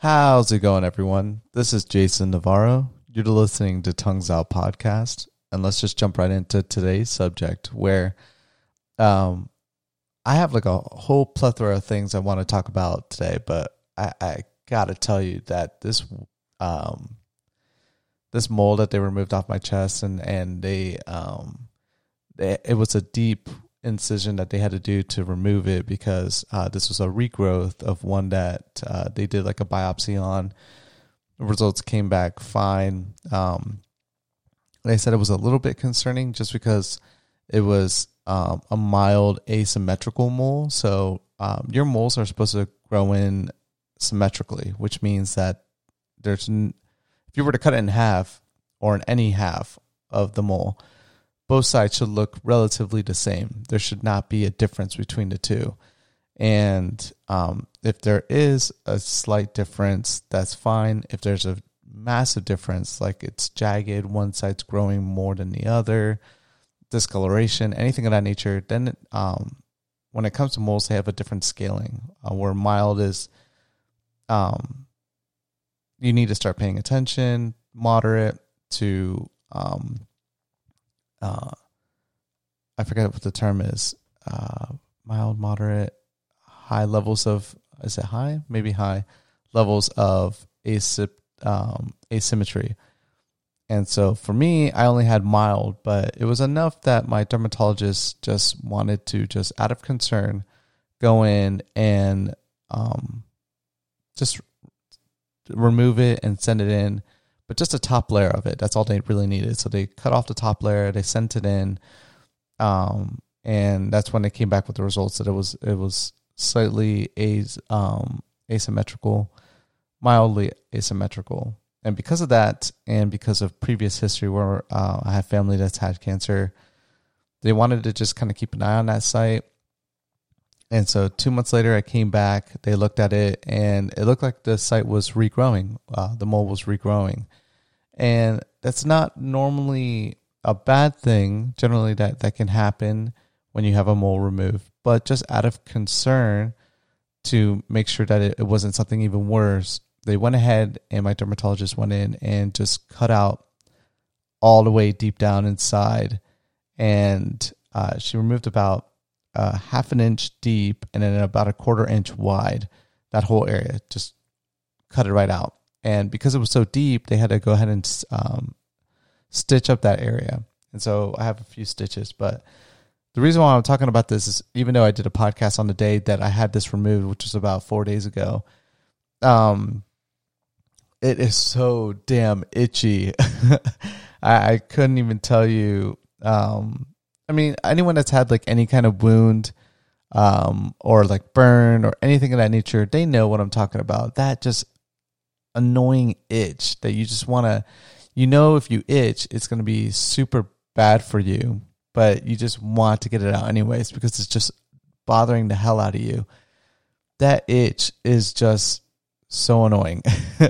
How's it going, everyone? This is Jason Navarro. You're listening to Tongues Out Podcast, and let's just jump right into today's subject, where um, I have like a whole plethora of things I want to talk about today, but I, I gotta tell you that this um, this mole that they removed off my chest, and and they um, they, it was a deep incision that they had to do to remove it because uh, this was a regrowth of one that uh, they did like a biopsy on. The results came back fine. Um, they said it was a little bit concerning just because it was um, a mild asymmetrical mole. So um, your moles are supposed to grow in symmetrically, which means that there's n- if you were to cut it in half or in any half of the mole, both sides should look relatively the same. There should not be a difference between the two. And um, if there is a slight difference, that's fine. If there's a massive difference, like it's jagged, one side's growing more than the other, discoloration, anything of that nature, then um, when it comes to moles, they have a different scaling. Uh, where mild is, um, you need to start paying attention. Moderate to um, uh, I forget what the term is. Uh, mild, moderate, high levels of is it high? Maybe high levels of asy- um, asymmetry. And so for me, I only had mild, but it was enough that my dermatologist just wanted to just out of concern go in and um, just remove it and send it in but just a top layer of it. That's all they really needed. So they cut off the top layer, they sent it in, um, and that's when they came back with the results that it was it was slightly as um, asymmetrical, mildly asymmetrical. And because of that, and because of previous history where uh, I have family that's had cancer, they wanted to just kind of keep an eye on that site. And so two months later, I came back. They looked at it, and it looked like the site was regrowing. Uh, the mole was regrowing, and that's not normally a bad thing. Generally, that that can happen when you have a mole removed, but just out of concern to make sure that it, it wasn't something even worse, they went ahead and my dermatologist went in and just cut out all the way deep down inside, and uh, she removed about uh, half an inch deep and then about a quarter inch wide. That whole area just cut it right out. And because it was so deep, they had to go ahead and um, stitch up that area. And so I have a few stitches, but the reason why I'm talking about this is even though I did a podcast on the day that I had this removed, which was about four days ago, um, it is so damn itchy. I, I, couldn't even tell you. Um, I mean, anyone that's had like any kind of wound, um, or like burn or anything of that nature, they know what I'm talking about. That just annoying itch that you just want to, you know, if you itch, it's going to be super bad for you, but you just want to get it out anyways because it's just bothering the hell out of you. That itch is just so annoying.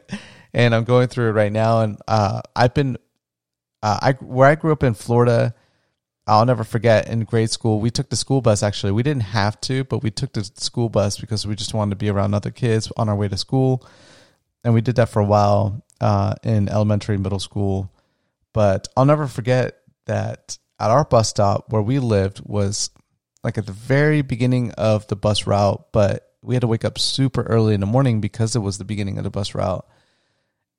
and I'm going through it right now. And uh, I've been, uh, I where I grew up in Florida, I'll never forget in grade school, we took the school bus actually. We didn't have to, but we took the school bus because we just wanted to be around other kids on our way to school and we did that for a while uh, in elementary and middle school. But I'll never forget that at our bus stop where we lived was like at the very beginning of the bus route, but we had to wake up super early in the morning because it was the beginning of the bus route.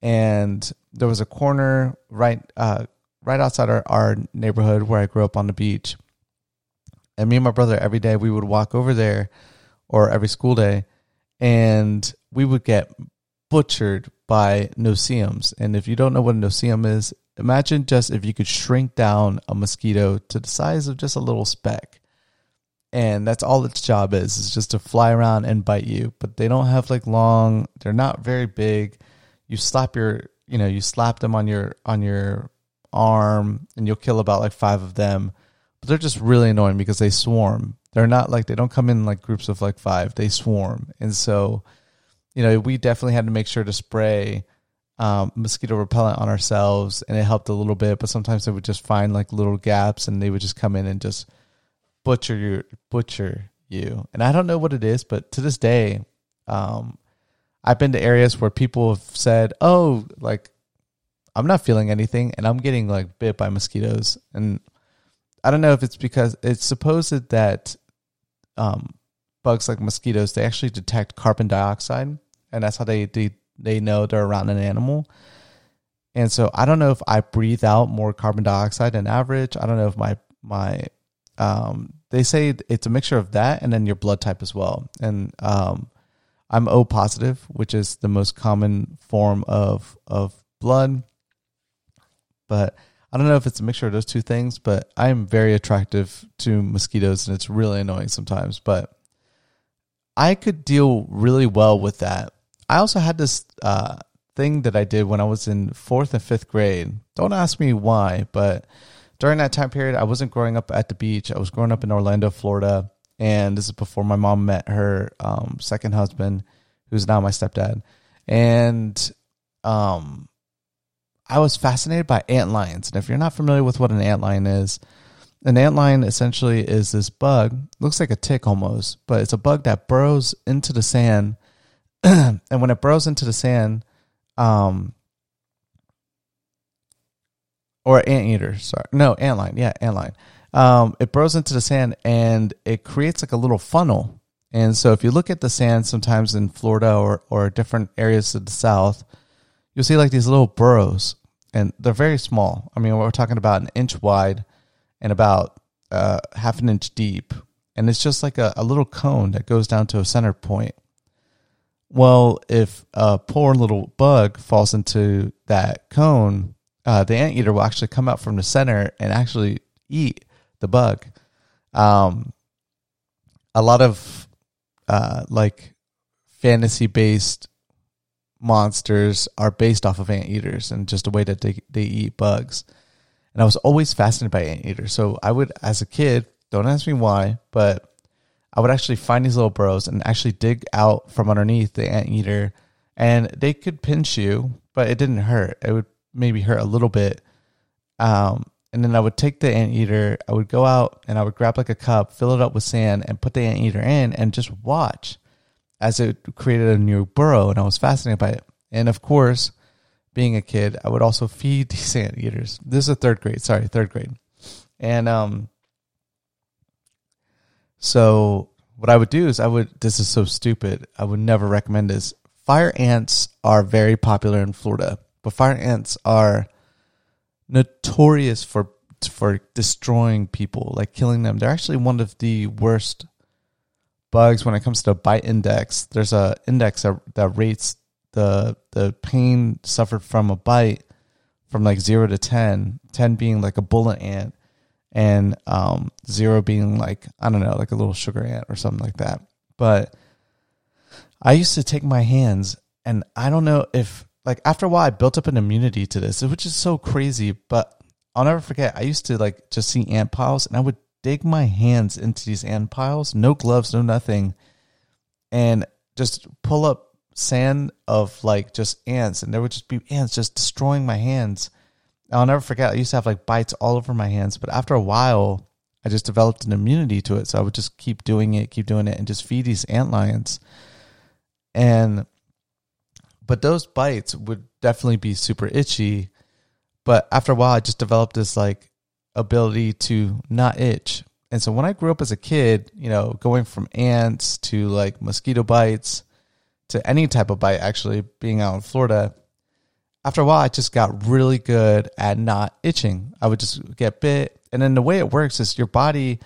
And there was a corner right uh, right outside our, our neighborhood where I grew up on the beach. And me and my brother every day we would walk over there or every school day and we would get butchered by no-see-ums. And if you don't know what a no-see-um is, imagine just if you could shrink down a mosquito to the size of just a little speck. And that's all its job is, is just to fly around and bite you. But they don't have like long, they're not very big. You slap your, you know, you slap them on your on your arm and you'll kill about like five of them. But they're just really annoying because they swarm. They're not like they don't come in like groups of like five. They swarm. And so you know, we definitely had to make sure to spray um, mosquito repellent on ourselves, and it helped a little bit. But sometimes they would just find like little gaps, and they would just come in and just butcher you, butcher you. And I don't know what it is, but to this day, um, I've been to areas where people have said, "Oh, like I'm not feeling anything," and I'm getting like bit by mosquitoes. And I don't know if it's because it's supposed that um, bugs like mosquitoes they actually detect carbon dioxide, and that's how they they they know they're around an animal. And so I don't know if I breathe out more carbon dioxide than average. I don't know if my my um, they say it's a mixture of that and then your blood type as well. And um, I'm O positive, which is the most common form of of blood. But I don't know if it's a mixture of those two things, but I am very attractive to mosquitoes and it's really annoying sometimes. But I could deal really well with that. I also had this uh, thing that I did when I was in fourth and fifth grade. Don't ask me why, but during that time period, I wasn't growing up at the beach. I was growing up in Orlando, Florida, and this is before my mom met her um, second husband, who's now my stepdad. And um, I was fascinated by ant lions. And if you're not familiar with what an ant lion is, an ant lion essentially is this bug, looks like a tick almost, but it's a bug that burrows into the sand. and when it burrows into the sand, um, or anteater, sorry, no, ant antlion, yeah, antlion. Um, it burrows into the sand and it creates like a little funnel. And so if you look at the sand sometimes in Florida or, or different areas of the South, you'll see like these little burrows and they're very small. I mean, we're talking about an inch wide and about uh, half an inch deep. And it's just like a, a little cone that goes down to a center point. Well, if a poor little bug falls into that cone, uh, the anteater will actually come out from the center and actually eat the bug. Um, a lot of uh, like fantasy based monsters are based off of anteaters and just the way that they, they eat bugs. And I was always fascinated by anteaters. So I would, as a kid, don't ask me why, but I would actually find these little burrows and actually dig out from underneath the anteater. And they could pinch you, but it didn't hurt. It would maybe hurt a little bit. Um, and then I would take the anteater, I would go out and I would grab like a cup, fill it up with sand, and put the anteater in and just watch as it created a new burrow. And I was fascinated by it. And of course, being a kid, I would also feed these anteaters. This is a third grade, sorry, third grade. And um, so what I would do is I would, this is so stupid, I would never recommend this. Fire ants are very popular in Florida but fire ants are notorious for for destroying people, like killing them. They're actually one of the worst bugs when it comes to bite index. There's a index that, that rates the the pain suffered from a bite from like zero to 10, 10 being like a bullet ant, and um, zero being like I don't know, like a little sugar ant or something like that. But I used to take my hands, and I don't know if like after a while, I built up an immunity to this, which is so crazy. But I'll never forget. I used to like just see ant piles, and I would dig my hands into these ant piles, no gloves, no nothing, and just pull up sand of like just ants, and there would just be ants just destroying my hands. I'll never forget. I used to have like bites all over my hands, but after a while, I just developed an immunity to it. So I would just keep doing it, keep doing it, and just feed these ant lions. And but those bites would definitely be super itchy. But after a while, I just developed this like ability to not itch. And so when I grew up as a kid, you know, going from ants to like mosquito bites to any type of bite, actually being out in Florida, after a while, I just got really good at not itching. I would just get bit. And then the way it works is your body,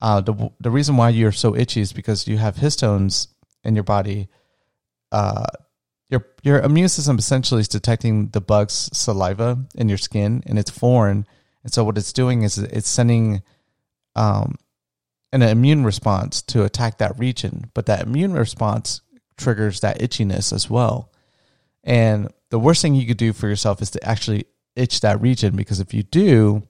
uh, the, the reason why you're so itchy is because you have histones in your body uh, your your immune system essentially is detecting the bug's saliva in your skin and it's foreign and so what it's doing is it's sending um, an immune response to attack that region but that immune response triggers that itchiness as well. And the worst thing you could do for yourself is to actually itch that region because if you do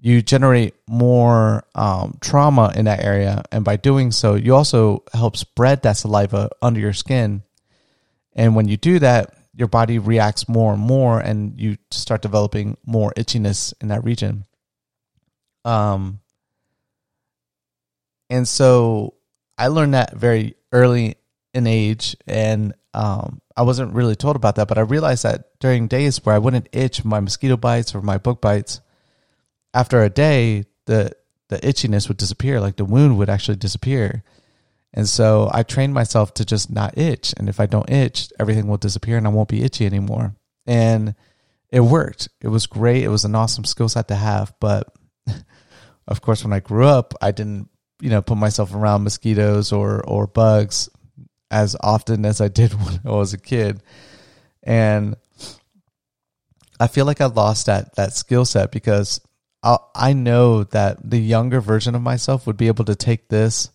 you generate more um, trauma in that area. And by doing so you also help spread that saliva under your skin. And when you do that, your body reacts more and more, and you start developing more itchiness in that region. Um, and so I learned that very early in age, and um, I wasn't really told about that, but I realized that during days where I wouldn't itch my mosquito bites or my bug bites, after a day, the the itchiness would disappear, like the wound would actually disappear. And so I trained myself to just not itch. And if I don't itch, everything will disappear and I won't be itchy anymore. And it worked. It was great. It was an awesome skill set to have. But of course, when I grew up, I didn't, you know, put myself around mosquitoes or, or bugs as often as I did when I was a kid. And I feel like I lost that, that skill set because I, I know that the younger version of myself would be able to take this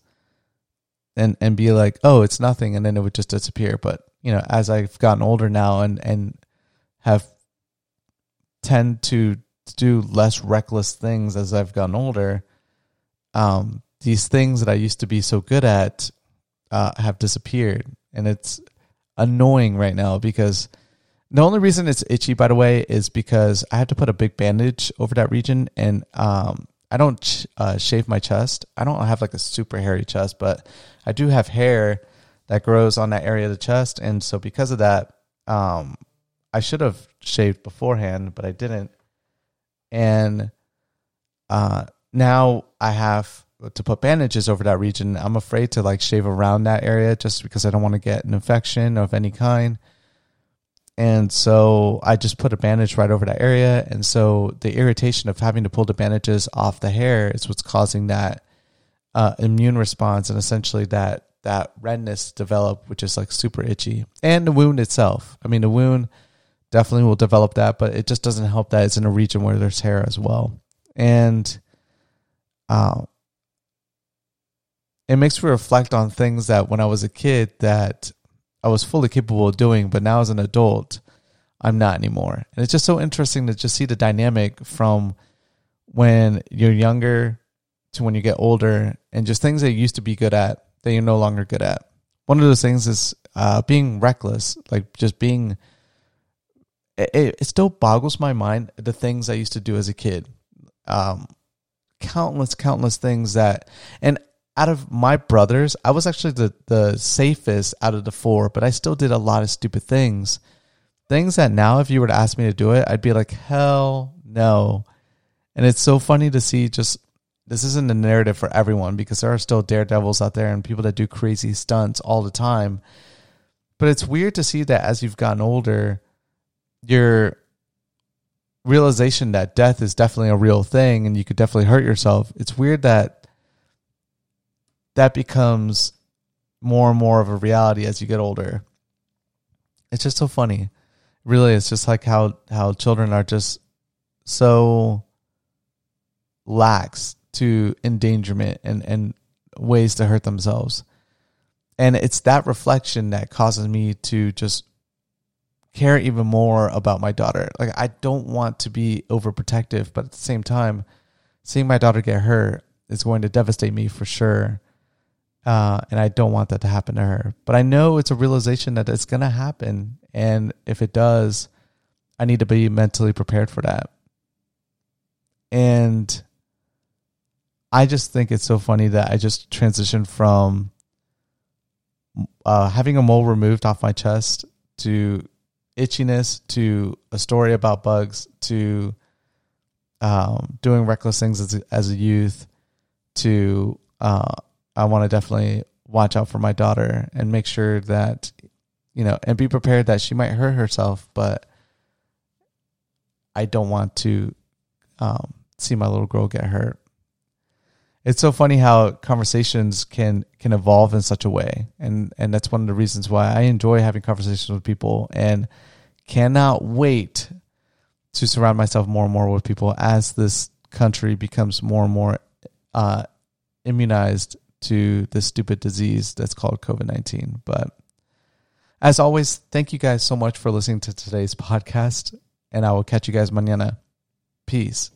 and, and be like, oh, it's nothing. And then it would just disappear. But, you know, as I've gotten older now and, and have tend to do less reckless things as I've gotten older, um, these things that I used to be so good at uh, have disappeared, and it's annoying right now because the only reason it's itchy, by the way, is because I have to put a big bandage over that region, and um, I don't uh, shave my chest. I don't have like a super hairy chest, but I do have hair that grows on that area of the chest, and so because of that, um, I should have shaved beforehand, but I didn't. And uh, now I have to put bandages over that region. I'm afraid to like shave around that area just because I don't want to get an infection of any kind. And so I just put a bandage right over that area. And so the irritation of having to pull the bandages off the hair is what's causing that uh, immune response and essentially that that redness develop, which is like super itchy. And the wound itself. I mean, the wound definitely will develop that, but it just doesn't help that it's in a region where there's hair as well. And uh, it makes me reflect on things that when I was a kid that I was fully capable of doing, but now as an adult, I'm not anymore. And it's just so interesting to just see the dynamic from when you're younger to when you get older and just things that you used to be good at that you're no longer good at. One of those things is uh, being reckless, like just being it, it still boggles my mind the things I used to do as a kid. Um, countless, countless things that, and out of my brothers, I was actually the, the safest out of the four, but I still did a lot of stupid things. Things that now, if you were to ask me to do it, I'd be like, hell no. And it's so funny to see just this isn't a narrative for everyone because there are still daredevils out there and people that do crazy stunts all the time. But it's weird to see that as you've gotten older, your realization that death is definitely a real thing and you could definitely hurt yourself. It's weird that that becomes more and more of a reality as you get older. It's just so funny. Really, it's just like how how children are just so lax to endangerment and and ways to hurt themselves. And it's that reflection that causes me to just care even more about my daughter. Like I don't want to be overprotective, but at the same time, seeing my daughter get hurt is going to devastate me for sure. Uh, and I don't want that to happen to her. But I know it's a realization that it's going to happen. And if it does, I need to be mentally prepared for that. And I just think it's so funny that I just transitioned from uh, having a mole removed off my chest to itchiness to a story about bugs to um, doing reckless things as a, as a youth to uh, I want to definitely watch out for my daughter and make sure that you know and be prepared that she might hurt herself but I don't want to um, see my little girl get hurt. It's so funny how conversations can can evolve in such a way and and that's one of the reasons why I enjoy having conversations with people and cannot wait to surround myself more and more with people as this country becomes more and more uh, immunized to this stupid disease that's called COVID 19. But as always, thank you guys so much for listening to today's podcast, and I will catch you guys mañana. Peace.